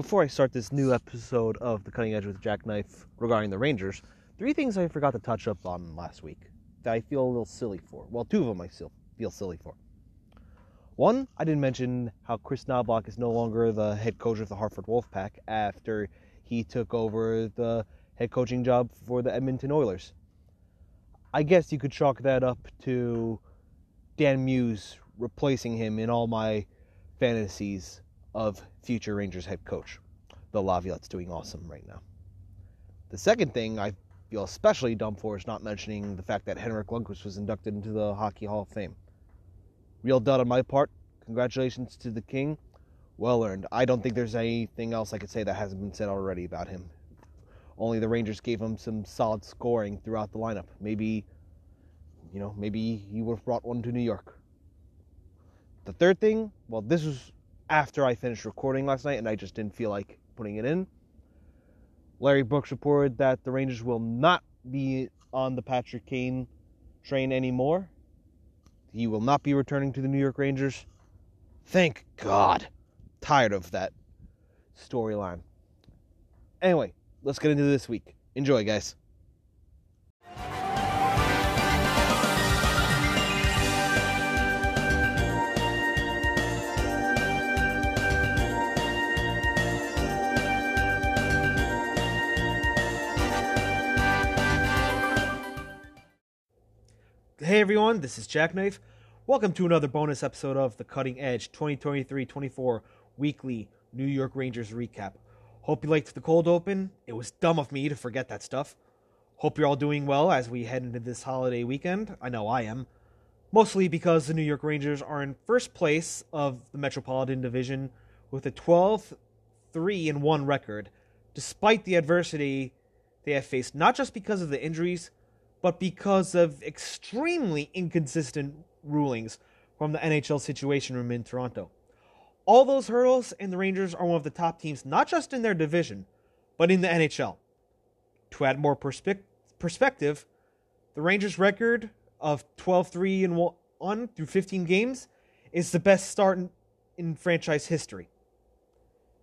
before I start this new episode of The Cutting Edge with Jackknife regarding the Rangers, three things I forgot to touch up on last week that I feel a little silly for. Well, two of them I still feel silly for. One, I didn't mention how Chris Knoblauch is no longer the head coach of the Hartford Wolfpack after he took over the head coaching job for the Edmonton Oilers. I guess you could chalk that up to Dan Muse replacing him in all my fantasies of future Rangers head coach. Though Laviolette's doing awesome right now. The second thing I feel especially dumb for is not mentioning the fact that Henrik Lundqvist was inducted into the Hockey Hall of Fame. Real dud on my part. Congratulations to the King. Well earned. I don't think there's anything else I could say that hasn't been said already about him. Only the Rangers gave him some solid scoring throughout the lineup. Maybe, you know, maybe he would have brought one to New York. The third thing, well, this was after I finished recording last night and I just didn't feel like putting it in. Larry Brooks reported that the Rangers will not be on the Patrick Kane train anymore. He will not be returning to the New York Rangers. Thank God. Tired of that storyline. Anyway, let's get into this week. Enjoy, guys. Hey everyone, this is Jackknife. Welcome to another bonus episode of the Cutting Edge 2023-24 weekly New York Rangers recap. Hope you liked the cold open. It was dumb of me to forget that stuff. Hope you're all doing well as we head into this holiday weekend. I know I am. Mostly because the New York Rangers are in first place of the Metropolitan Division with a 12 3 and 1 record, despite the adversity they have faced, not just because of the injuries, but because of extremely inconsistent rulings from the NHL Situation Room in Toronto. All those hurdles, and the Rangers are one of the top teams, not just in their division, but in the NHL. To add more perspe- perspective, the Rangers' record of 12 3 and 1 through 15 games is the best start in, in franchise history.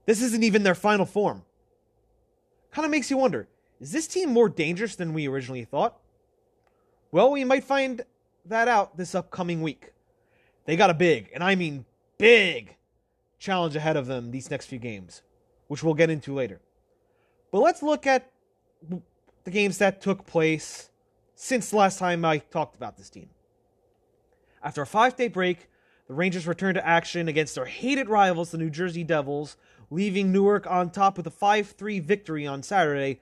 This isn't even their final form. Kind of makes you wonder is this team more dangerous than we originally thought? Well, we might find that out this upcoming week. They got a big, and I mean big, challenge ahead of them these next few games, which we'll get into later. But let's look at the games that took place since last time I talked about this team. After a five day break, the Rangers returned to action against their hated rivals, the New Jersey Devils, leaving Newark on top with a 5 3 victory on Saturday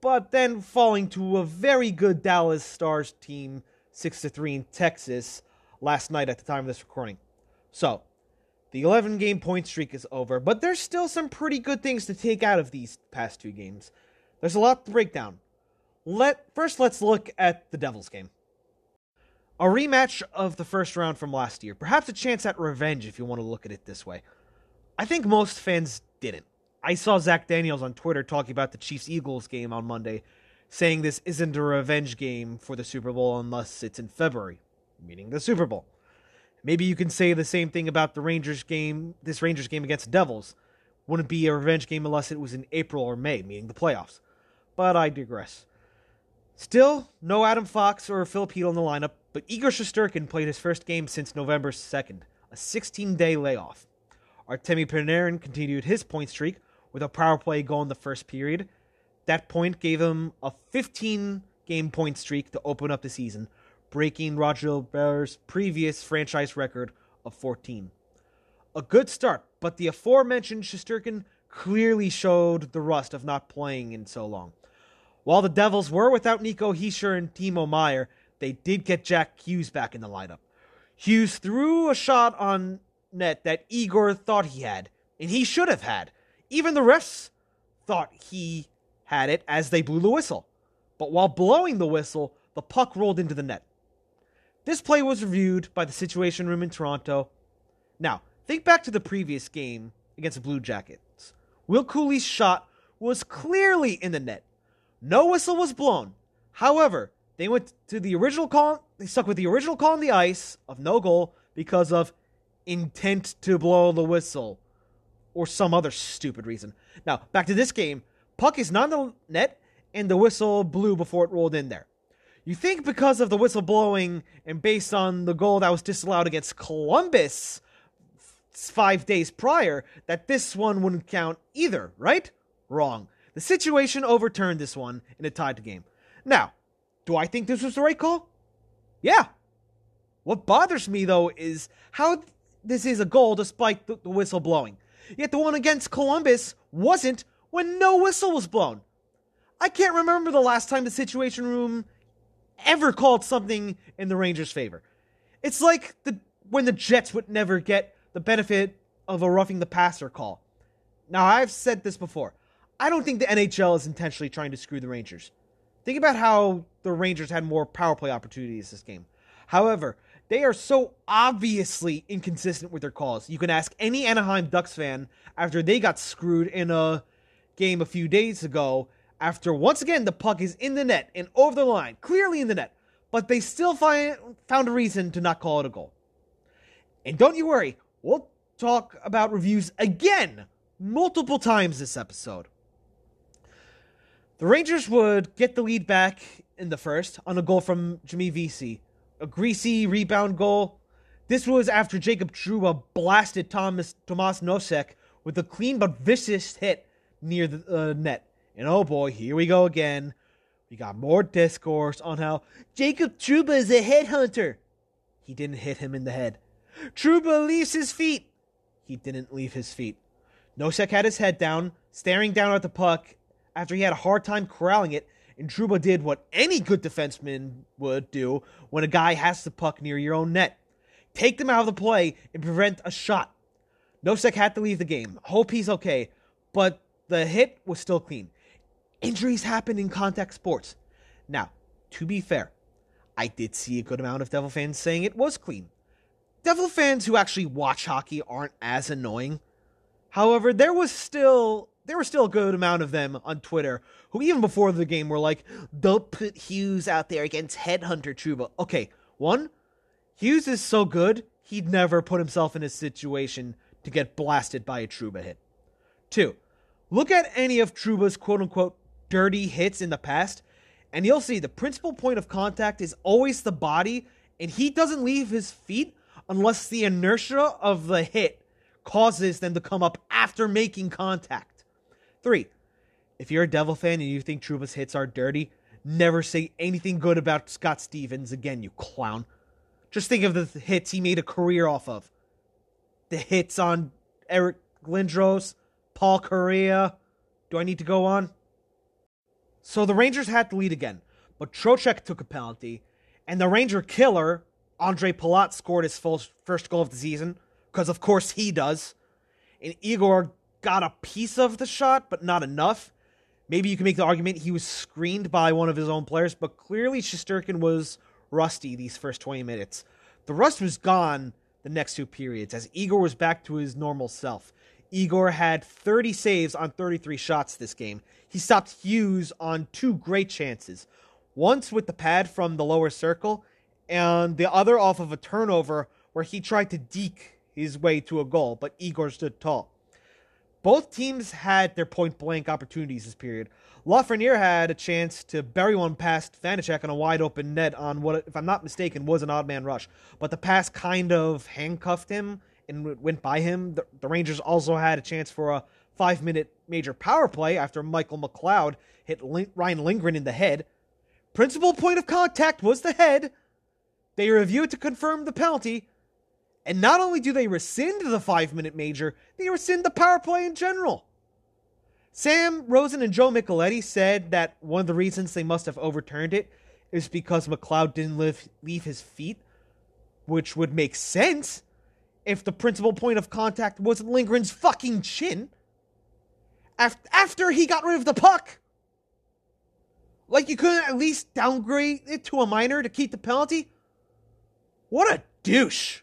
but then falling to a very good Dallas Stars team 6 3 in Texas last night at the time of this recording. So, the 11 game point streak is over, but there's still some pretty good things to take out of these past two games. There's a lot to break down. Let first let's look at the Devils game. A rematch of the first round from last year, perhaps a chance at revenge if you want to look at it this way. I think most fans didn't. I saw Zach Daniels on Twitter talking about the Chiefs Eagles game on Monday, saying this isn't a revenge game for the Super Bowl unless it's in February, meaning the Super Bowl. Maybe you can say the same thing about the Rangers game, this Rangers game against Devils. Wouldn't be a revenge game unless it was in April or May, meaning the playoffs. But I digress. Still, no Adam Fox or Filipino in the lineup, but Igor Shesterkin played his first game since November 2nd, a 16 day layoff. Artemi Panarin continued his point streak, with a power play goal in the first period. That point gave him a 15 game point streak to open up the season, breaking Roger Bear's previous franchise record of 14. A good start, but the aforementioned Shesterkin clearly showed the rust of not playing in so long. While the Devils were without Nico Hischier and Timo Meier, they did get Jack Hughes back in the lineup. Hughes threw a shot on net that Igor thought he had, and he should have had. Even the refs thought he had it as they blew the whistle. But while blowing the whistle, the puck rolled into the net. This play was reviewed by the Situation Room in Toronto. Now, think back to the previous game against the Blue Jackets. Will Cuylle's shot was clearly in the net. No whistle was blown. However, they went to the original call. They stuck with the original call on the ice of no goal because of intent to blow the whistle or some other stupid reason. Now, back to this game. Puck is not in the net, and the whistle blew before it rolled in there. You think because of the whistle blowing and based on the goal that was disallowed against Columbus five days prior that this one wouldn't count either, right? Wrong. The situation overturned this one and it tied the game. Now, do I think this was the right call? Yeah. What bothers me though is how this is a goal despite the whistle blowing. Yet the one against Columbus wasn't when no whistle was blown. I can't remember the last time the Situation Room ever called something in the Rangers' favor. It's like the when the Jets would never get the benefit of a roughing the passer call. Now, I've said this before. I don't think the NHL is intentionally trying to screw the Rangers. Think about how the Rangers had more power play opportunities this game. However, they are so obviously inconsistent with their calls. You can ask any Anaheim Ducks fan after they got screwed in a game a few days ago, after once again the puck is in the net and over the line, clearly in the net, but they still find, found a reason to not call it a goal. And don't you worry, we'll talk about reviews again multiple times this episode. The Rangers would get the lead back in the first on a goal from Jimmy Vesey a greasy rebound goal. This was after Jacob Trouba blasted Thomas Tomas Nosek with a clean but vicious hit near the uh, net. And oh boy, here we go again. We got more discourse on how Jacob Trouba is a headhunter. He didn't hit him in the head. Trouba leaves his feet. He didn't leave his feet. Nosek had his head down, staring down at the puck after he had a hard time corralling it and Trouba did what any good defenseman would do when a guy has the puck near your own net take them out of the play and prevent a shot. Nosek had to leave the game. Hope he's okay, but the hit was still clean. Injuries happen in contact sports. Now, to be fair, I did see a good amount of Devil fans saying it was clean. Devil fans who actually watch hockey aren't as annoying. However, there was still there were still a good amount of them on Twitter who, even before the game, were like, don't put Hughes out there against Headhunter Trouba. Okay, one, Hughes is so good, he'd never put himself in a situation to get blasted by a Trouba hit. Two, look at any of Trouba's quote unquote dirty hits in the past, and you'll see the principal point of contact is always the body, and he doesn't leave his feet unless the inertia of the hit causes them to come up after making contact. Three, if you're a Devil fan and you think Trouba's hits are dirty, never say anything good about Scott Stevens again, you clown. Just think of the hits he made a career off of. The hits on Eric Lindros, Paul Kariya. Do I need to go on? So the Rangers had to lead again, but Trocheck took a penalty, and the Ranger killer, Ondrej Palat, scored his first goal of the season, because of course he does. And Igor got a piece of the shot, but not enough. Maybe you can make the argument he was screened by one of his own players, but clearly Shesterkin was rusty these first 20 minutes. The rust was gone the next two periods as Igor was back to his normal self. Igor had 30 saves on 33 shots this game. He stopped Hughes on two great chances. Once with the pad from the lower circle, and the other off of a turnover where he tried to deke his way to a goal, but Igor stood tall. Both teams had their point blank opportunities this period. Lafreniere had a chance to bury one past Vanecek on a wide open net on what, if I'm not mistaken, was an odd man rush. But the pass kind of handcuffed him and went by him. The, the Rangers also had a chance for a five minute major power play after Michael McLeod hit Lin- Ryan Lindgren in the head. Principal point of contact was the head. They reviewed to confirm the penalty, and not only do they rescind the five minute major, they rescind the power play in general. Sam Rosen and Joe Micheletti said that one of the reasons they must have overturned it is because McLeod didn't live, leave his feet, which would make sense if the principal point of contact wasn't Lindgren's fucking chin. After he got rid of the puck. Like you couldn't at least downgrade it to a minor to keep the penalty? What a douche.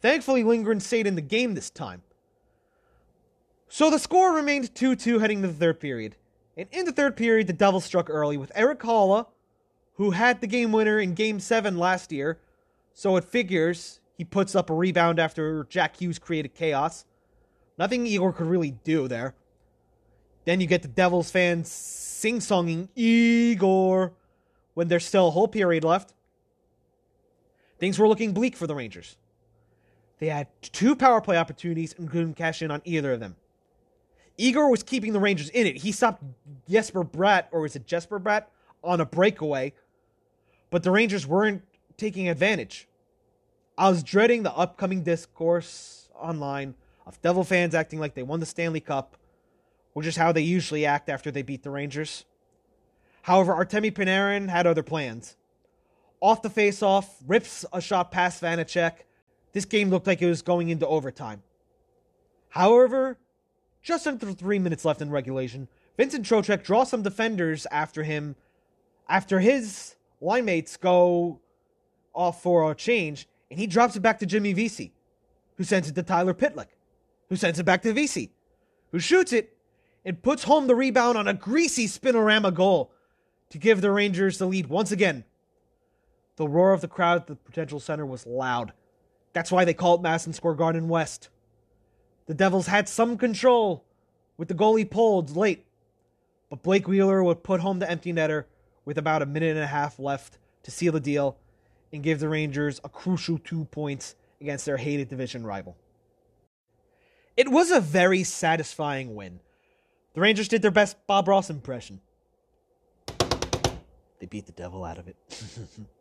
Thankfully, Lindgren stayed in the game this time. So the score remained 2 2 heading to the third period. And in the third period, the Devils struck early with Eric Haula, who had the game winner in Game 7 last year. So it figures he puts up a rebound after Jack Hughes created chaos. Nothing Igor could really do there. Then you get the Devils fans sing songing Igor when there's still a whole period left. Things were looking bleak for the Rangers. They had two power play opportunities and couldn't cash in on either of them. Igor was keeping the Rangers in it. He stopped Jesper Bratt, or was it Jesper Bratt, on a breakaway, but the Rangers weren't taking advantage. I was dreading the upcoming discourse online of Devil fans acting like they won the Stanley Cup, which is how they usually act after they beat the Rangers. However, Artemi Panarin had other plans. Off the face-off, rips a shot past Vanecek. This game looked like it was going into overtime. However, just under three minutes left in regulation, Vincent Trocheck draws some defenders after him after his line mates go off for a change, and he drops it back to Jimmy Vesey, who sends it to Tyler Pitlick, who sends it back to Vesey, who shoots it and puts home the rebound on a greasy spinorama goal to give the Rangers the lead once again. The roar of the crowd at the Prudential Center was loud. That's why they call it Madison Square Garden West. The Devils had some control with the goalie pulled late, but Blake Wheeler would put home the empty netter with about a minute and a half left to seal the deal and give the Rangers a crucial two points against their hated division rival. It was a very satisfying win. The Rangers did their best Bob Ross impression. They beat the devil out of it.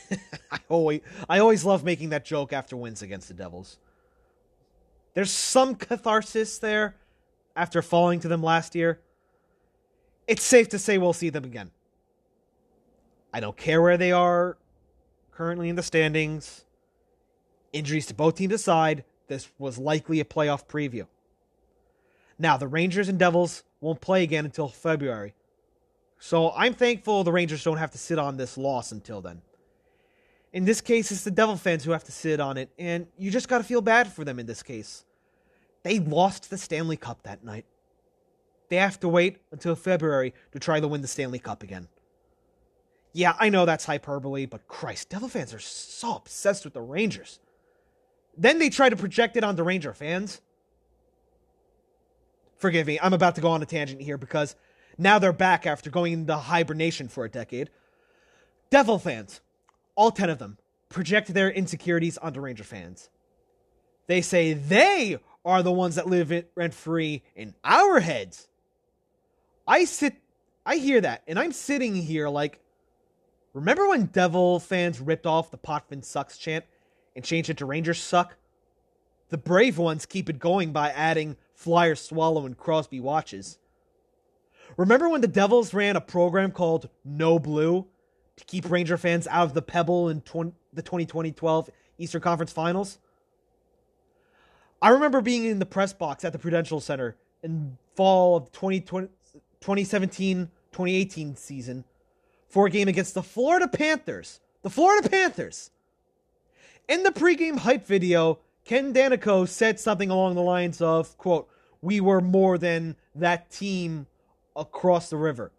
I always I always love making that joke after wins against the Devils. There's some catharsis there after falling to them last year. It's safe to say we'll see them again. I don't care where they are currently in the standings. Injuries to both teams aside, this was likely a playoff preview. Now, the Rangers and Devils won't play again until February. So I'm thankful the Rangers don't have to sit on this loss until then. In this case, it's the Devil fans who have to sit on it, and you just got to feel bad for them in this case. They lost the Stanley Cup that night. They have to wait until February to try to win the Stanley Cup again. Yeah, I know that's hyperbole, but Christ, Devil fans are so obsessed with the Rangers. Then they try to project it onto Ranger fans. Forgive me, I'm about to go on a tangent here because now they're back after going into hibernation for a decade. Devil fans, all 10 of them, project their insecurities onto Ranger fans. They say they are the ones that live rent free in our heads. I sit, I hear that, and I'm sitting here like, remember when Devil fans ripped off the Potvin sucks chant and changed it to Rangers suck? The brave ones keep it going by adding Flyers swallow and Crosby watches. Remember when the Devils ran a program called No Blue to keep Ranger fans out of the Pebble in 20, the 2012 Eastern Conference Finals? I remember being in the press box at the Prudential Center in fall of 2020, 2017 2018 season for a game against the Florida Panthers. The Florida Panthers! In the pregame hype video, Ken Daneyko said something along the lines of, quote, we were more than that team across the river,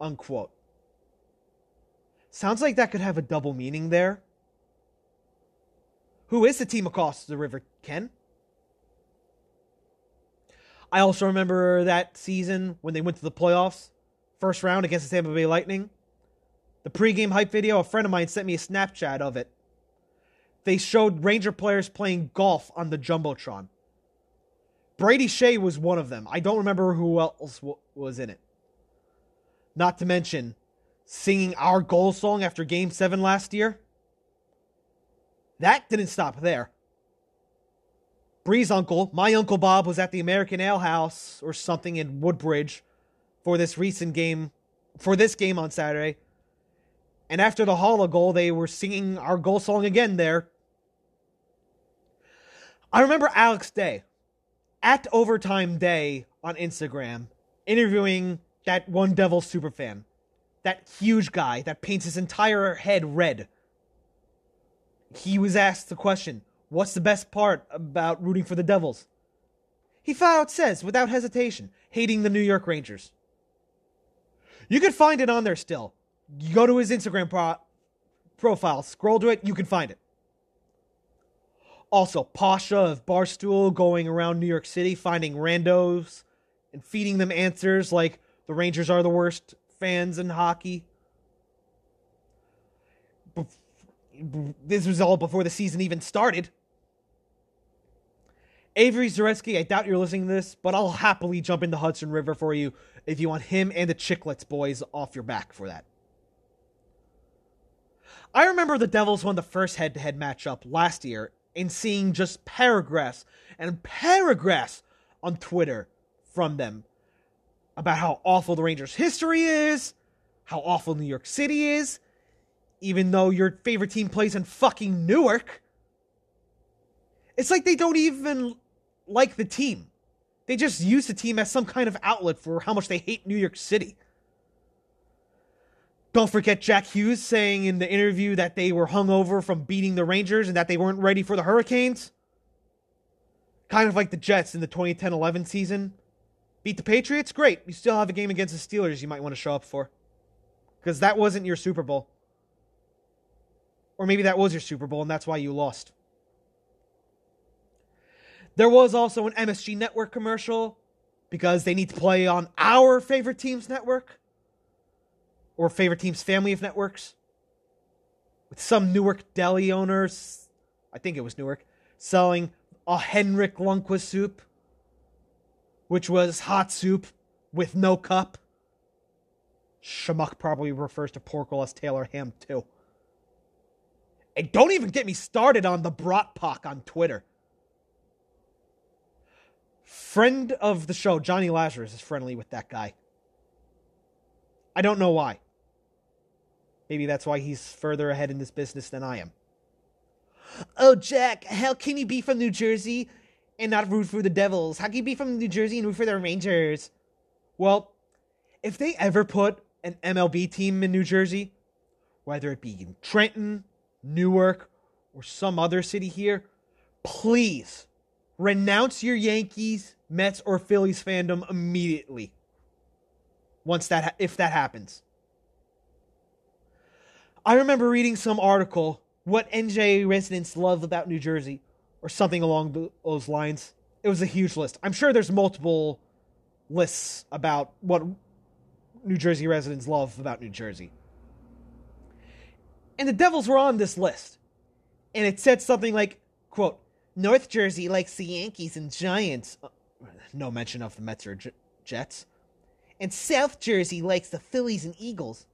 unquote. Sounds like that could have a double meaning there. Who is the team across the river, Ken? I also remember that season when they went to the playoffs, first round against the Tampa Bay Lightning. The pregame hype video, a friend of mine sent me a Snapchat of it. They showed Ranger players playing golf on the Jumbotron. Brady Skjei was one of them. I don't remember who else was in it. Not to mention singing our goal song after game seven last year. That didn't stop there. Bree's uncle, my Uncle Bob, was at the American Ale House or something in Woodbridge for this recent game, for this game on Saturday. And after the Haula goal, they were singing our goal song again there. I remember Alex Day at Overtime Day on Instagram interviewing that one Devil superfan. That huge guy that paints his entire head red. He was asked the question, What's the best part about rooting for the Devils? He flat out says, without hesitation, hating the New York Rangers. You can find it on there still. You go to his Instagram pro- profile, scroll to it, you can find it. Also, Pasha of Barstool going around New York City finding randos and feeding them answers like the Rangers are the worst fans in hockey. This was all before the season even started. Avery Zaretsky, I doubt you're listening to this, but I'll happily jump into Hudson River for you if you want him and the Chicklets boys off your back for that. I remember the Devils won the first head to head matchup last year and seeing just paragraphs and paragraphs on Twitter from them about how awful the Rangers' history is, how awful New York City is, even though your favorite team plays in fucking Newark. It's like they don't even like the team. They just use the team as some kind of outlet for how much they hate New York City. Don't forget Jack Hughes saying in the interview that they were hungover from beating the Rangers and that they weren't ready for the Hurricanes. Kind of like the Jets in the 2010 11 season. Beat the Patriots? Great. You still have a game against the Steelers you might want to show up for. Because that wasn't your Super Bowl. Or maybe that was your Super Bowl and that's why you lost. There was also an MSG Network commercial because they need to play on our favorite team's network or favorite team's family of networks with some Newark deli owners, I think it was Newark, selling a Henrik Lundqvist soup, which was hot soup with no cup. Schmuck probably refers to pork roll Taylor ham too. And don't even get me started on the Bratpak on Twitter. Friend of the show, Johnny Lazarus, is friendly with that guy. I don't know why. Maybe that's why he's further ahead in this business than I am. Oh, Jack, how can you be from New Jersey and not root for the Devils? How can you be from New Jersey and root for the Rangers? Well, if they ever put an MLB team in New Jersey, whether it be in Trenton, Newark, or some other city here, please renounce your Yankees, Mets, or Phillies fandom immediately. Once that, ha- if that happens. I remember reading some article, what NJ residents love about New Jersey, or something along those lines. It was a huge list. I'm sure there's multiple lists about what New Jersey residents love about New Jersey. And the Devils were on this list. And it said something like, quote, North Jersey likes the Yankees and Giants. Uh, no mention of the Mets or Jets. And South Jersey likes the Phillies and Eagles.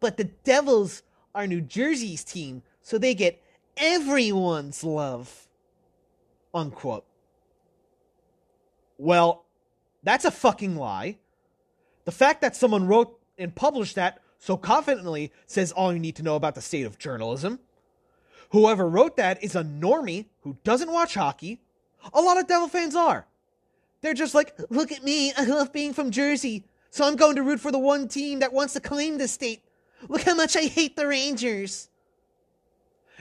But the Devils are New Jersey's team, so they get everyone's love. Unquote. Well, that's a fucking lie. The fact that someone wrote and published that so confidently says all you need to know about the state of journalism. Whoever wrote that is a normie who doesn't watch hockey. A lot of Devil fans are. They're just like, look at me, I love being from Jersey, so I'm going to root for the one team that wants to claim the state. Look how much I hate the Rangers.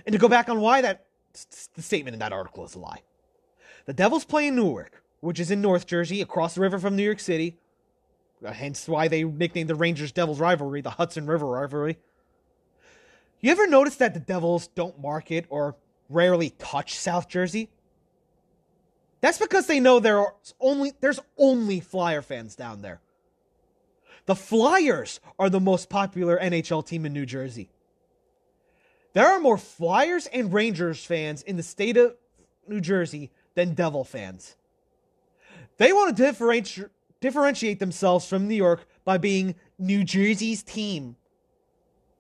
And to go back on why that the statement in that article is a lie. The Devils play in Newark, which is in North Jersey, across the river from New York City. Uh, hence why they nicknamed the Rangers Devils rivalry the Hudson River rivalry. You ever notice that the Devils don't market or rarely touch South Jersey? That's because they know there are only there's only Flyer fans down there. The Flyers are the most popular NHL team in New Jersey. There are more Flyers and Rangers fans in the state of New Jersey than Devil fans. They want to differenti- differentiate themselves from New York by being New Jersey's team.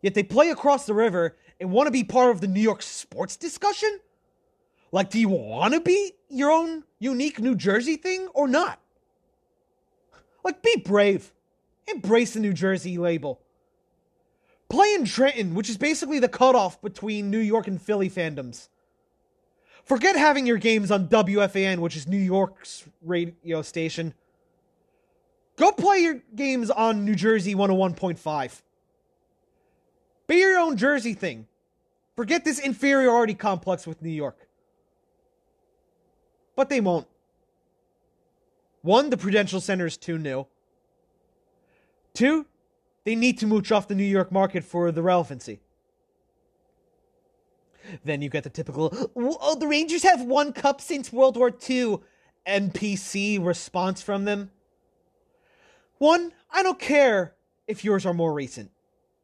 Yet they play across the river and want to be part of the New York sports discussion? Like, do you want to be your own unique New Jersey thing or not? Like, be brave. Embrace the New Jersey label. Play in Trenton, which is basically the cutoff between New York and Philly fandoms. Forget having your games on WFAN, which is New York's radio station. Go play your games on New Jersey 101.5. Be your own Jersey thing. Forget this inferiority complex with New York. But they won't. One, the Prudential Center is too new. Two, they need to mooch off the New York market for the relevancy. Then you get the typical, oh, the Rangers have one cup since World War II NPC response from them. One, I don't care if yours are more recent,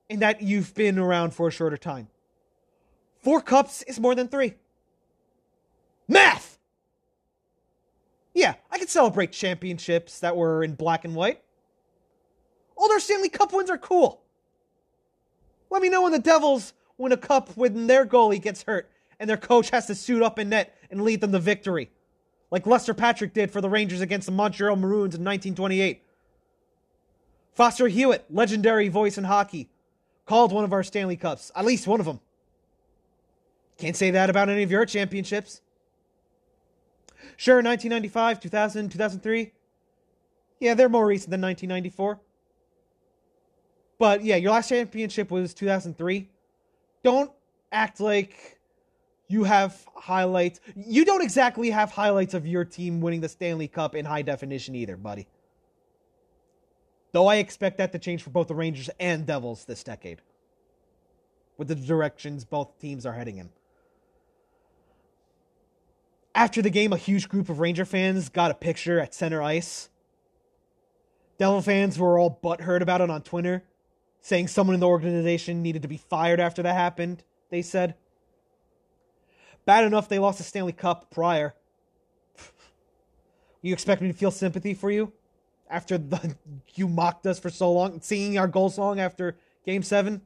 in that you've been around for a shorter time. Four cups is more than three. Math! Yeah, I can celebrate championships that were in black and white. Their Stanley Cup wins are cool. Let me know when the Devils win a cup when their goalie gets hurt and their coach has to suit up in net and lead them to victory, like Lester Patrick did for the Rangers against the Montreal Maroons in 1928. Foster Hewitt, legendary voice in hockey, called one of our Stanley Cups, at least one of them. Can't say that about any of your championships. Sure, 1995, 2000, 2003. Yeah, they're more recent than 1994. But yeah, your last championship was 2003. Don't act like you have highlights. You don't exactly have highlights of your team winning the Stanley Cup in high definition either, buddy. Though I expect that to change for both the Rangers and Devils this decade, with the directions both teams are heading in. After the game, a huge group of Ranger fans got a picture at center ice. Devil fans were all butthurt about it on Twitter, saying someone in the organization needed to be fired after that happened, they said. Bad enough they lost the Stanley Cup prior. You expect me to feel sympathy for you? after the, you mocked us for so long, singing our goal song after game seven.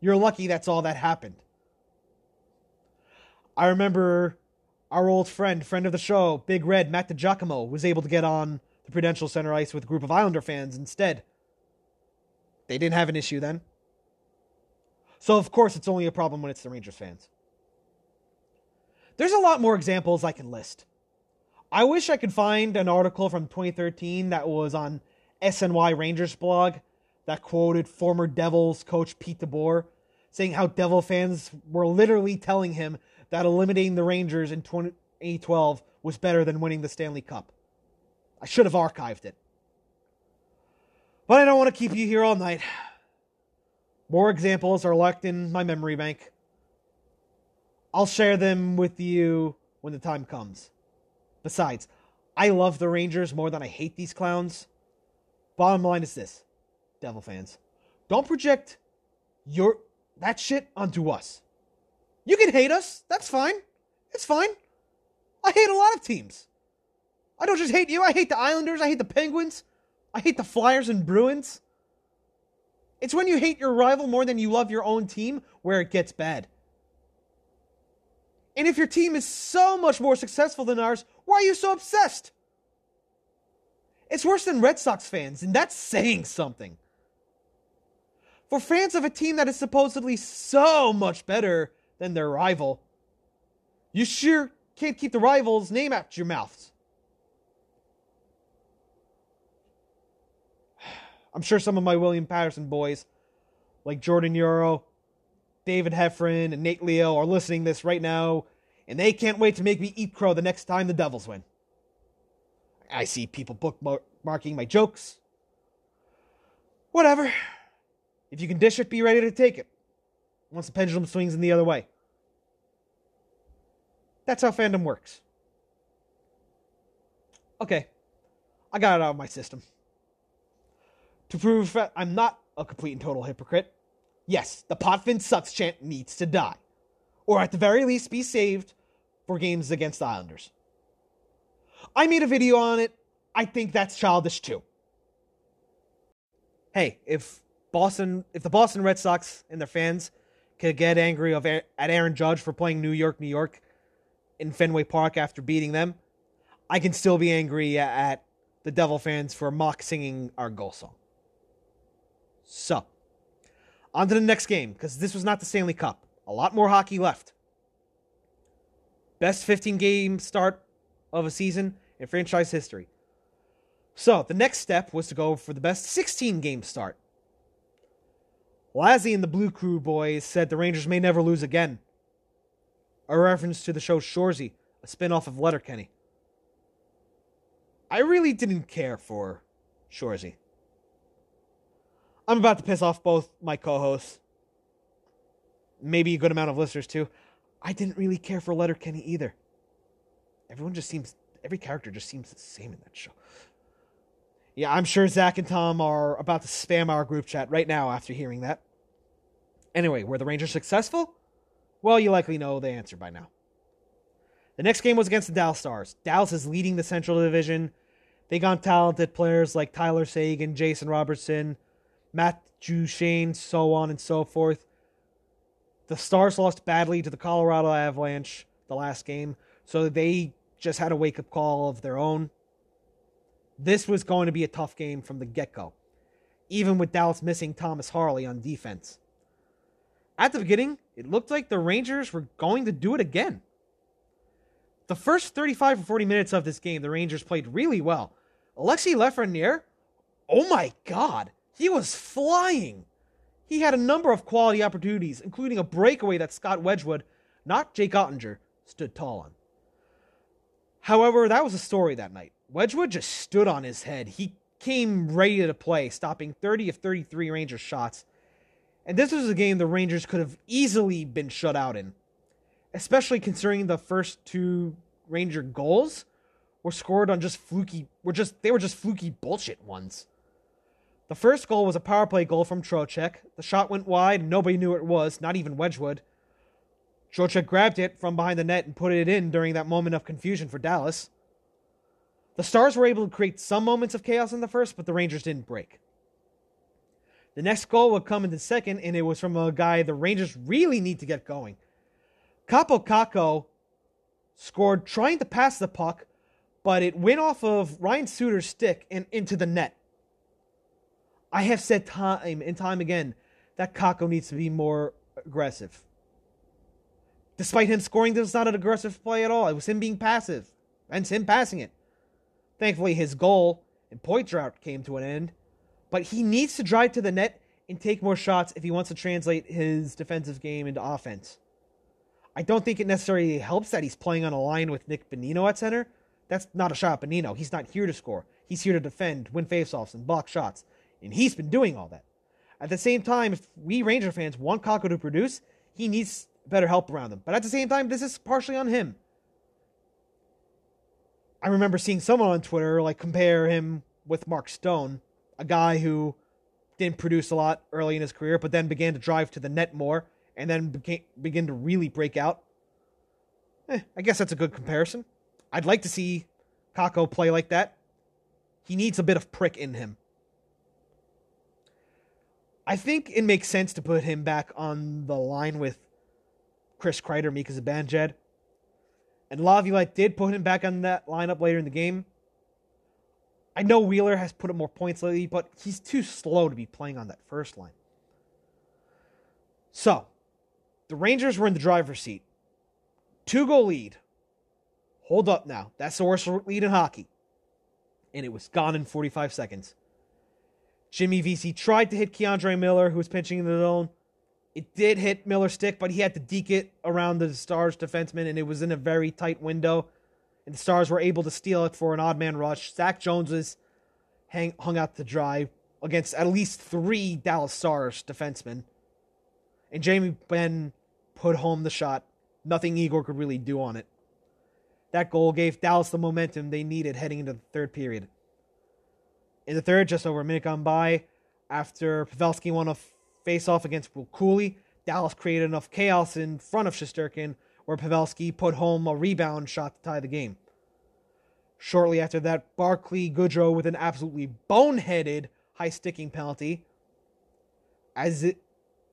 You're lucky that's all that happened. I remember our old friend, friend of the show, Big Red, Matt DiGiacomo, was able to get on the Prudential Center ice with a group of Islander fans instead. They didn't have an issue then. So, of course, it's only a problem when it's the Rangers fans. There's a lot more examples I can list. I wish I could find an article from 2013 that was on SNY Rangers blog that quoted former Devils coach Pete DeBoer saying how Devil fans were literally telling him that eliminating the Rangers in 2012 was better than winning the Stanley Cup. I should have archived it. But I don't want to keep you here all night. More examples are locked in my memory bank. I'll share them with you when the time comes. Besides, I love the Rangers more than I hate these clowns. Bottom line is this, Devil fans. Don't project your that shit onto us. You can hate us. That's fine. It's fine. I hate a lot of teams. I don't just hate you. I hate the Islanders. I hate the Penguins. I hate the Flyers and Bruins. It's when you hate your rival more than you love your own team where it gets bad. And if your team is so much more successful than ours, why are you so obsessed? It's worse than Red Sox fans, and that's saying something. For fans of a team that is supposedly so much better than their rival, you sure can't keep the rival's name out of your mouths. I'm sure some of my William Paterson boys, like Jordan Euro, David Heffron, and Nate Leo, are listening this right now and they can't wait to make me eat crow the next time the Devils win. I see people bookmarking my jokes. Whatever. If you can dish it, be ready to take it. Once the pendulum swings in the other way. That's how fandom works. Okay, I got it out of my system. To prove that I'm not a complete and total hypocrite, yes, the Potvin sucks chant needs to die. Or at the very least be saved for games against the Islanders. I made a video on it. I think that's childish too. Hey, if Boston, if the Boston Red Sox and their fans could get angry of, at Aaron Judge for playing New York, New York in Fenway Park after beating them, I can still be angry at the Devil fans for mock singing our goal song. So, on to the next game, because this was not the Stanley Cup. A lot more hockey left. Best 15 game start of a season in franchise history. So the next step was to go for the best 16 game start. Lazzy and the Blue Crew boys said the Rangers may never lose again. A reference to the show Shoresy, a spin-off of Letterkenny. I really didn't care for Shoresy. I'm about to piss off both my co-hosts, maybe a good amount of listeners too. I didn't really care for Letterkenny either. Everyone just seems, every character just seems the same in that show. Yeah, I'm sure Zach and Tom are about to spam our group chat right now after hearing that. Anyway, were the Rangers successful? Well, you likely know the answer by now. The next game was against the Dallas Stars. Dallas is leading the Central Division. They got talented players like Tyler Seguin, Jason Robertson, Matt Duchene, so on and so forth. The Stars lost badly to the Colorado Avalanche the last game, so they just had a wake up call of their own. This was going to be a tough game from the get go, even with Dallas missing Thomas Harley on defense. At the beginning, it looked like the Rangers were going to do it again. The first 35 or 40 minutes of this game, the Rangers played really well. Alexi Lafreniere, oh my god, he was flying. He had a number of quality opportunities, including a breakaway that Scott Wedgewood, not Jake Oettinger, stood tall on. However, that was a story that night. Wedgewood just stood on his head. He came ready to play, stopping 30 of 33 Rangers shots. And this was a game the Rangers could have easily been shut out in especially considering the first two Ranger goals were scored on just fluky were just they were just fluky bullshit ones. The first goal was a power play goal from Trocheck. The shot went wide and nobody knew it was, not even Wedgewood. Trocheck grabbed it from behind the net and put it in during that moment of confusion for Dallas. The Stars were able to create some moments of chaos in the first, but the Rangers didn't break. The next goal would come in the second, and it was from a guy the Rangers really need to get going. Kaapo Kakko scored trying to pass the puck, but it went off of Ryan Suter's stick and into the net. I have said time and time again that Kakko needs to be more aggressive. Despite him scoring, this was not an aggressive play at all. It was him being passive, and him passing it. Thankfully, his goal and point drought came to an end, but he needs to drive to the net and take more shots if he wants to translate his defensive game into offense. I don't think it necessarily helps that he's playing on a line with Nick Bonino at center. That's not a shot at Bonino. He's not here to score. He's here to defend, win faceoffs, and block shots. And he's been doing all that. At the same time, if we Ranger fans want Kakko to produce, he needs better help around him. But at the same time, this is partially on him. I remember seeing someone on Twitter like compare him with Mark Stone, a guy who didn't produce a lot early in his career, but then began to drive to the net more and then became, begin to really break out. Eh, I guess that's a good comparison. I'd like to see Kakko play like that. He needs a bit of prick in him. I think it makes sense to put him back on the line with Chris Kreider, Mika Zibanejad. And Laviolette did put him back on that lineup later in the game. I know Wheeler has put up more points lately, but he's too slow to be playing on that first line. So, the Rangers were in the driver's seat. Two goal lead. Hold up now. That's the worst lead in hockey. And it was gone in 45 seconds. Jimmy Vesey tried to hit K'Andre Miller, who was pinching in the zone. It did hit Miller's stick, but he had to deke it around the Stars defenseman, and it was in a very tight window. And the Stars were able to steal it for an odd man rush. Zach Jones hang, hung out to dry against at least three Dallas Stars defensemen. And Jamie Benn put home the shot. Nothing Igor could really do on it. That goal gave Dallas the momentum they needed heading into the third period. In the third, just over a minute gone by, after Pavelski won a face-off against Will Cuylle, Dallas created enough chaos in front of Shesterkin where Pavelski put home a rebound shot to tie the game. Shortly after that, Barclay Goodrow with an absolutely boneheaded high sticking penalty. As it,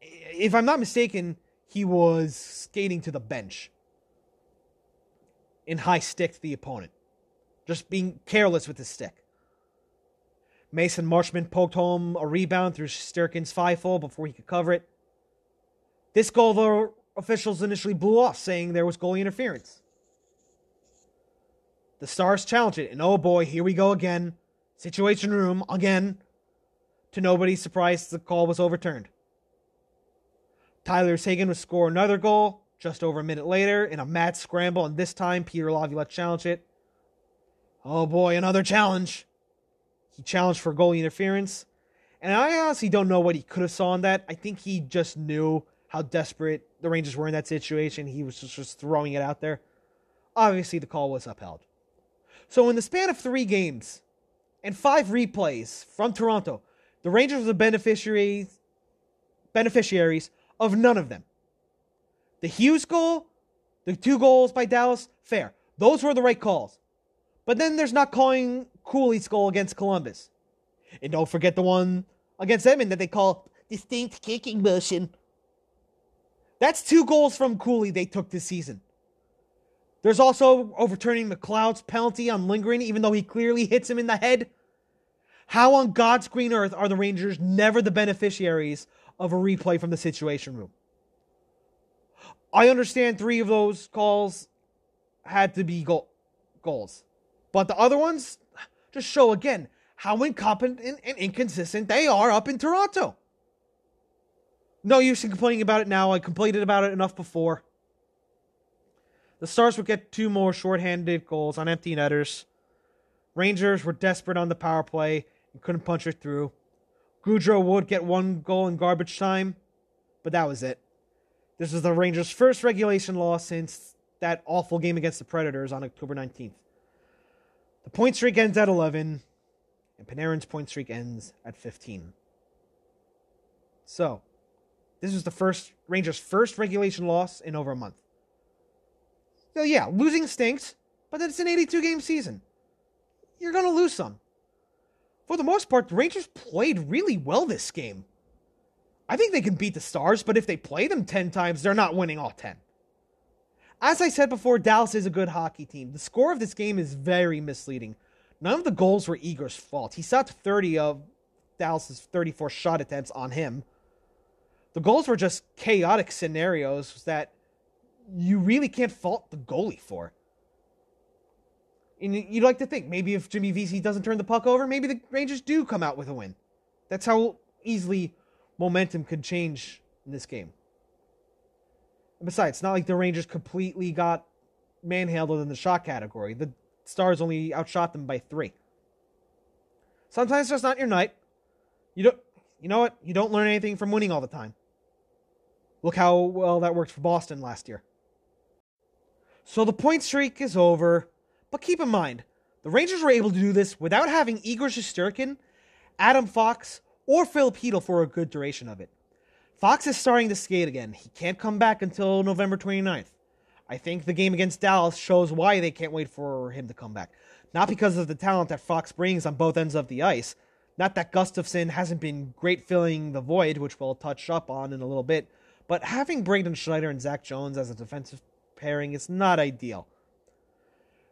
if I'm not mistaken, he was skating to the bench and high sticked the opponent, just being careless with his stick. Mason Marchment poked home a rebound through Shesterkin's five before he could cover it. This goal, officials initially blew off, saying there was goalie interference. The Stars challenged it, and oh boy, here we go again. Situation room again. To nobody's surprise, the call was overturned. Tyler Seguin would score another goal just over a minute later in a mad scramble, and this time Peter Laviolette challenged it. Oh boy, another challenge. He challenged for goalie interference. And I honestly don't know what he could have saw in that. I think he just knew how desperate the Rangers were in that situation. He was just, just throwing it out there. Obviously, the call was upheld. So, in the span of three games and five replays from Toronto, the Rangers were the beneficiaries, beneficiaries of none of them. The Hughes goal, the two goals by Dallas, fair. Those were the right calls. But then there's not calling Cuylle's goal against Columbus. And don't forget the one against Edmond that they call distinct kicking motion. That's two goals from Cooley they took this season. There's also overturning McLeod's penalty on Lindgren, even though he clearly hits him in the head. How on God's green earth are the Rangers never the beneficiaries of a replay from the Situation Room? I understand three of those calls had to be goal- goals, but the other ones just show again how incompetent and inconsistent they are up in Toronto. No use in complaining about it now. I complained about it enough before. The Stars would get two more shorthanded goals on empty netters. Rangers were desperate on the power play and couldn't punch it through. Gaudreau would get one goal in garbage time, but that was it. This was the Rangers' first regulation loss since that awful game against the Predators on October 19th. The point streak ends at 11, and Panarin's point streak ends at 15. So, this was the first Rangers' first regulation loss in over a month. So yeah, losing stinks, but it's an 82 game season. You're to lose some. For the most part, the Rangers played really well this game. I think they can beat the Stars, but if they play them 10 times, they're not winning all 10. As I said before, Dallas is a good hockey team. The score of this game is very misleading. None of the goals were Igor's fault. He stopped 30 of Dallas's 34 shot attempts on him. The goals were just chaotic scenarios that you really can't fault the goalie for. And you'd like to think maybe if Jimmy Vesey doesn't turn the puck over, maybe the Rangers do come out with a win. That's how easily momentum could change in this game. Besides, it's not like the Rangers completely got manhandled in the shot category. The Stars only outshot them by three. Sometimes that's not your night. You don't. You know what? You don't learn anything from winning all the time. Look how well that worked for Boston last year. So the point streak is over, but keep in mind, the Rangers were able to do this without having Igor Shesterkin, Adam Fox, or Filip Chytil for a good duration of it. Fox is starting to skate again. He can't come back until November 29th. I think the game against Dallas shows why they can't wait for him to come back. Not because of the talent that Fox brings on both ends of the ice. Not that Gustafsson hasn't been great filling the void, which we'll touch up on in a little bit, but having Braden Schneider and Zach Jones as a defensive pairing is not ideal.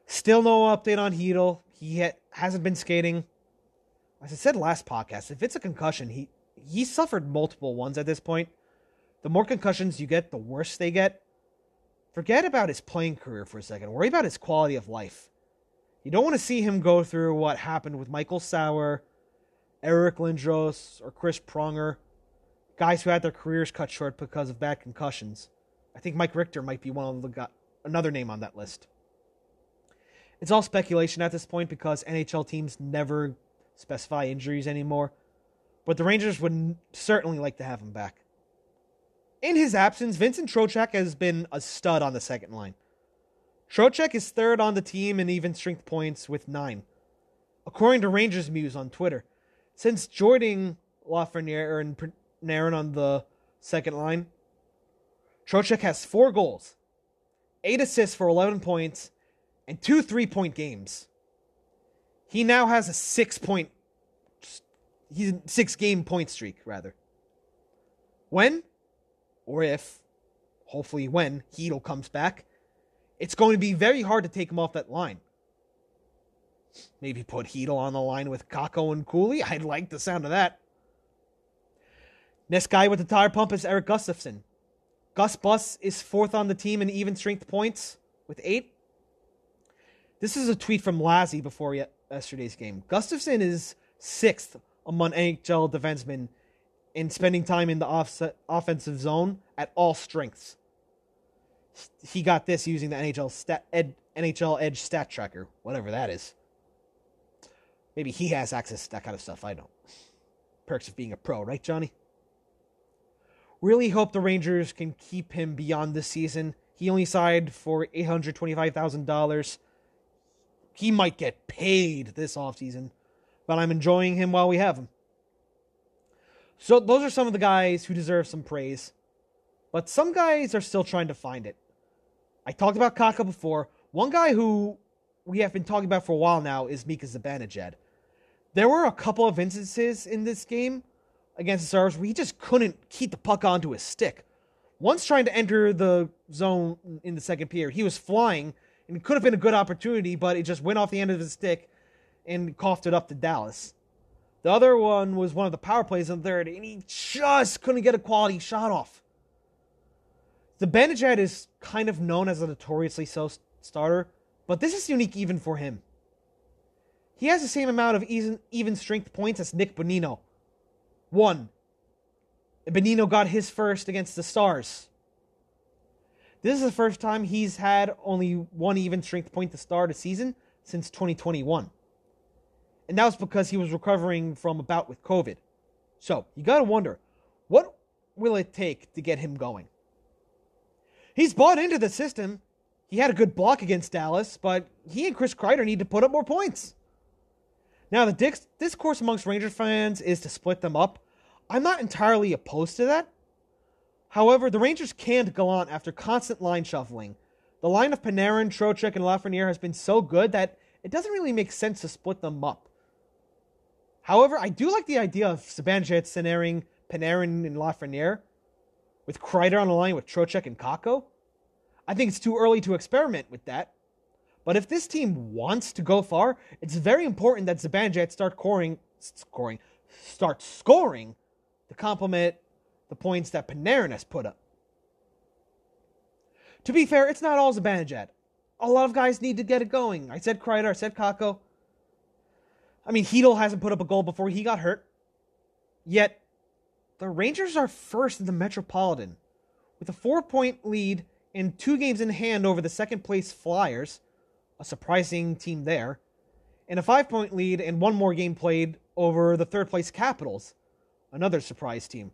Still no update on Chytil. He ha- hasn't been skating. As I said last podcast, if it's a concussion, he he suffered multiple ones at this point. The more concussions you get, the worse they get. Forget about his playing career for a second. Worry about his quality of life. You don't want to see him go through what happened with Michael Sauer, Eric Lindros, or Chris Pronger, guys who had their careers cut short because of bad concussions. I think Mike Richter might be one of the another name on that list. It's all speculation at this point because NHL teams never specify injuries anymore, but the Rangers would certainly like to have him back. In his absence, Vincent Trocheck has been a stud on the second line. Trocheck is third on the team in even strength points with nine. According to Rangers Muse on Twitter, since joining Lafreniere and Panarin on the second line, Trocheck has four goals, eight assists for 11 points, and two three point games. He now has a six point, he's a six game point streak, rather. When, or if, hopefully when, Chytil comes back, it's going to be very hard to take him off that line. Maybe put Chytil on the line with Kakko and Cuylle. I'd like the sound of that. Next guy with the tire pump is Erik Gustafsson. Gus Bus is fourth on the team in even strength points with eight. This is a tweet from Lazzy before yesterday's game. Gustafsson is sixth among NHL defensemen in spending time in the offset, offensive zone at all strengths. He got this using the NHL stat, ed, NHL Edge stat tracker, whatever that is. Maybe he has access to that kind of stuff. I don't. Perks of being a pro, right, Johnny? Really hope the Rangers can keep him beyond this season. He only signed for $825,000. He might get paid this offseason, but I'm enjoying him while we have him. So, those are some of the guys who deserve some praise, but some guys are still trying to find it. I talked about Kakko before. One guy who we have been talking about for a while now is Mika Zibanejad. There were a couple of instances in this game against the Stars where he just couldn't keep the puck onto his stick. Once trying to enter the zone in the second period, he was flying and it could have been a good opportunity, but it just went off the end of his stick and coughed it up to Dallas. The other one was one of the power plays in the third, and he just couldn't get a quality shot off. Zibanejad is kind of known as a notoriously slow starter, but this is unique even for him. He has the same amount of even, even strength points as Nick Bonino. One. Bonino got his first against the Stars. This is the first time he's had only one even strength point to start a season since 2021. And that was because he was recovering from a bout with COVID. So, you gotta wonder, what will it take to get him going? He's bought into the system. He had a good block against Dallas, but he and Chris Kreider need to put up more points. Now, the discourse amongst Rangers fans is to split them up. I'm not entirely opposed to that. However, the Rangers canned Gallant after constant line shuffling. The line of Panarin, Trocheck, and Lafreniere has been so good that it doesn't really make sense to split them up. However, I do like the idea of Zibanejad centering Panarin and Lafreniere with Kreider on the line with Trocheck and Kakko. I think it's too early to experiment with that. But if this team wants to go far, it's very important that Zibanejad start scoring, scoring, start scoring to complement the points that Panarin has put up. To be fair, it's not all Zibanejad. A lot of guys need to get it going. I said Kreider, I said Kakko. I mean, Chytil hasn't put up a goal before he got hurt. Yet, the Rangers are first in the Metropolitan with a four point lead and two games in hand over the second place Flyers a surprising team there, and a five point lead and one more game played over the third place Capitals, another surprise team.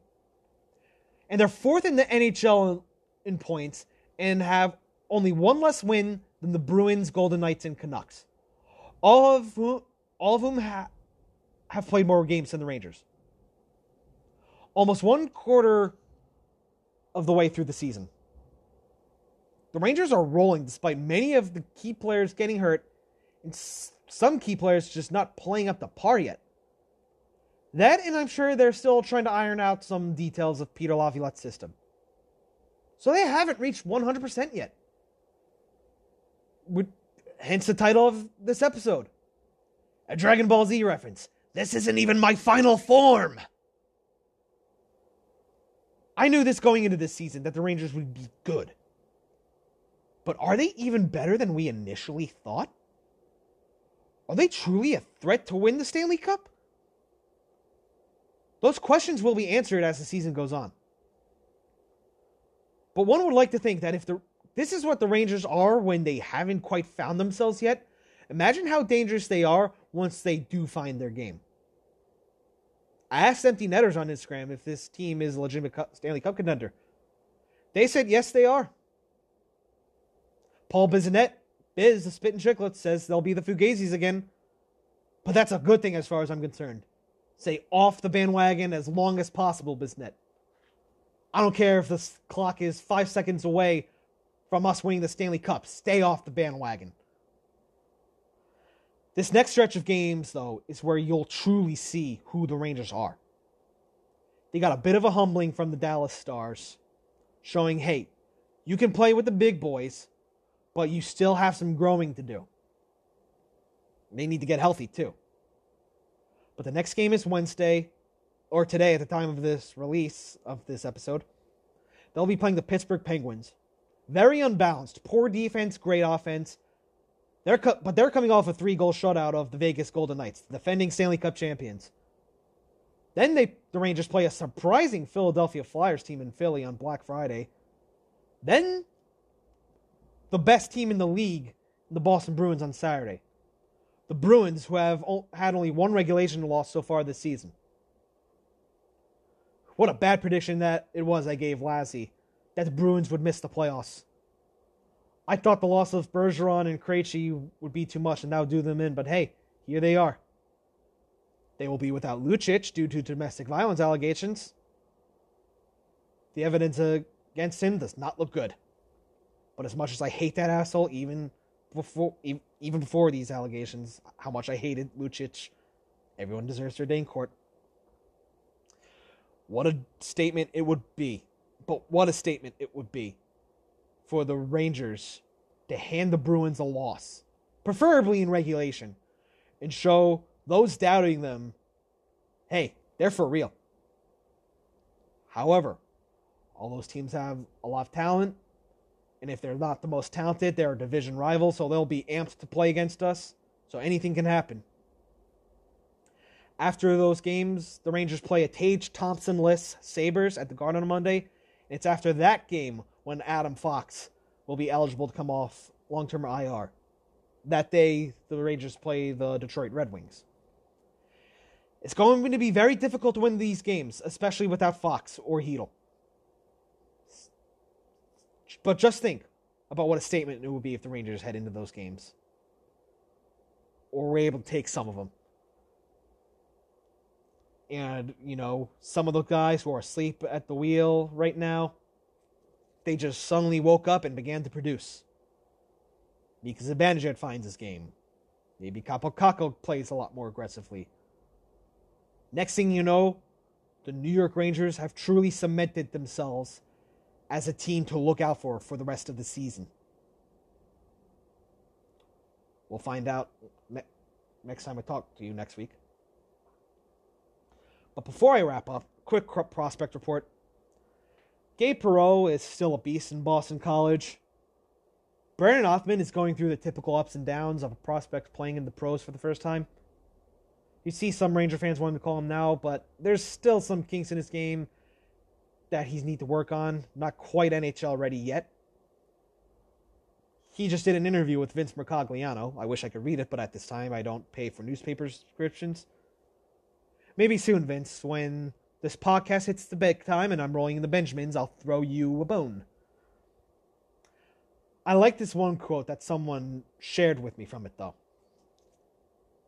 And they're fourth in the NHL in points and have only one less win than the Bruins, Golden Knights, and Canucks. All of whom, all of whom ha- have played more games than the Rangers. Almost one quarter of the way through the season. The Rangers are rolling despite many of the key players getting hurt and some key players just not playing up the par yet. That, and I'm sure they're still trying to iron out some details of Peter Laviolette's system. So they haven't reached 100% yet. hence the title of this episode a Dragon Ball Z reference. This isn't even my final form. I knew this going into this season that the Rangers would be good. But are they even better than we initially thought? Are they truly a threat to win the Stanley Cup? Those questions will be answered as the season goes on. But one would like to think that if the this is what the Rangers are when they haven't quite found themselves yet, imagine how dangerous they are once they do find their game. I asked Empty Netters on Instagram if this team is a legitimate Stanley Cup contender. They said yes, they are. Paul Bissonnette, Biz, the Spittin' Chicklets, says they'll be the Fugazis again. But that's a good thing as far as I'm concerned. Say off the bandwagon as long as possible, Bissonnette. I don't care if the clock is five seconds away from us winning the Stanley Cup. Stay off the bandwagon. This next stretch of games, though, is where you'll truly see who the Rangers are. They got a bit of a humbling from the Dallas Stars, showing, hey, you can play with the big boys, but you still have some growing to do. They need to get healthy too. But the next game is Wednesday, or today at the time of this release of this episode. They'll be playing the Pittsburgh Penguins. Very unbalanced, poor defense, great offense. They're co- but they're coming off a three-goal shutout of the Vegas Golden Knights, defending Stanley Cup champions. Then they the Rangers play a surprising Philadelphia Flyers team in Philly on Black Friday. Then the best team in the league, the Boston Bruins, on Saturday. The Bruins, who have had only one regulation loss so far this season. What a bad prediction that it was I gave Lassie that the Bruins would miss the playoffs. I thought the loss of Bergeron and Krejci would be too much and that would do them in, but hey, here they are. They will be without Lucic due to domestic violence allegations. The evidence against him does not look good. But as much as I hate that asshole, even before even before these allegations, how much I hated Lucic, everyone deserves their day in court. What a statement it would be. But what a statement it would be for the Rangers to hand the Bruins a loss, preferably in regulation, and show those doubting them hey, they're for real. However, all those teams have a lot of talent, and if they're not the most talented, they're a division rival, so they'll be amped to play against us. So anything can happen. After those games, the Rangers play a Tage Thompson less Sabres at the Garden on Monday. and It's after that game when Adam Fox will be eligible to come off long term IR. That day, the Rangers play the Detroit Red Wings. It's going to be very difficult to win these games, especially without Fox or Chytil. But just think about what a statement it would be if the Rangers head into those games. Or were able to take some of them. And, you know, some of the guys who are asleep at the wheel right now, they just suddenly woke up and began to produce. Mika Zibanejad finds his game. Maybe Kaapo Kakko plays a lot more aggressively. Next thing you know, the New York Rangers have truly cemented themselves as a team to look out for for the rest of the season. We'll find out ne- next time I talk to you next week. But before I wrap up, quick prospect report. Gabe Perreault is still a beast in Boston College. Brennan Othmann is going through the typical ups and downs of a prospect playing in the pros for the first time. You see some Ranger fans wanting to call him now, but there's still some kinks in his game that he's need to work on. Not quite NHL ready yet. He just did an interview with Vince Mercogliano. I wish I could read it, but at this time I don't pay for newspaper subscriptions. Maybe soon, Vince, when this podcast hits the big time and I'm rolling in the Benjamins, I'll throw you a bone. I like this one quote that someone shared with me from it, though.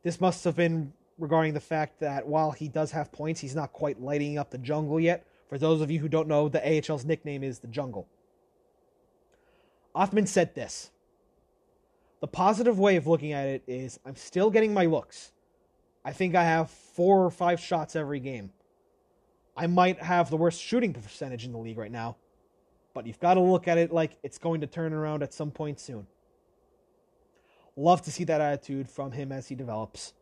This must have been regarding the fact that while he does have points, he's not quite lighting up the jungle yet. For those of you who don't know, the AHL's nickname is the Jungle. Othmann said this The positive way of looking at it is I'm still getting my looks. I think I have four or five shots every game. I might have the worst shooting percentage in the league right now, but you've got to look at it like it's going to turn around at some point soon. Love to see that attitude from him as he develops.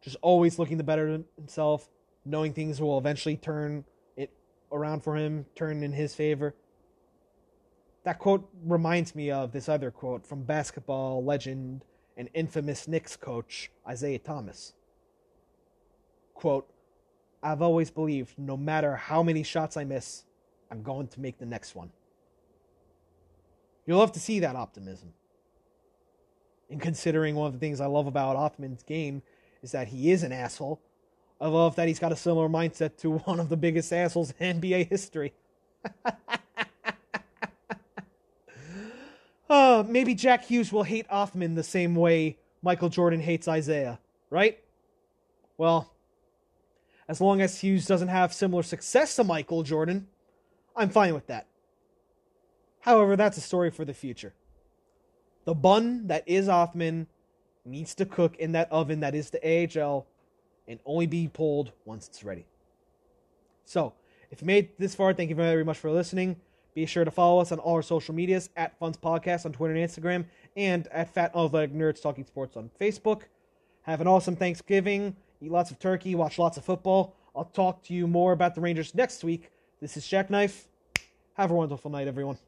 Just always looking to better himself, knowing things will eventually turn it around for him, turn in his favor. That quote reminds me of this other quote from basketball legend and infamous Knicks coach Isiah Thomas. Quote, I've always believed no matter how many shots I miss, I'm going to make the next one. You'll love to see that optimism. And considering one of the things I love about Othmann's game is that he is an asshole, I love that he's got a similar mindset to one of the biggest assholes in NBA history. uh, maybe Jack Hughes will hate Othmann the same way Michael Jordan hates Isiah, right? Well, as long as Hughes doesn't have similar success to Michael Jordan, I'm fine with that. However, that's a story for the future. The bun that is Othmann needs to cook in that oven that is the AHL and only be pulled once it's ready. So, if you made this far, thank you very much for listening. Be sure to follow us on all our social medias at FUNTS Podcast on Twitter and Instagram, and at Fat Athletic Nerds Talking Sports on Facebook. Have an awesome Thanksgiving. Eat lots of turkey. Watch lots of football. I'll talk to you more about the Rangers next week. This is Jackknife. Have a wonderful night, everyone.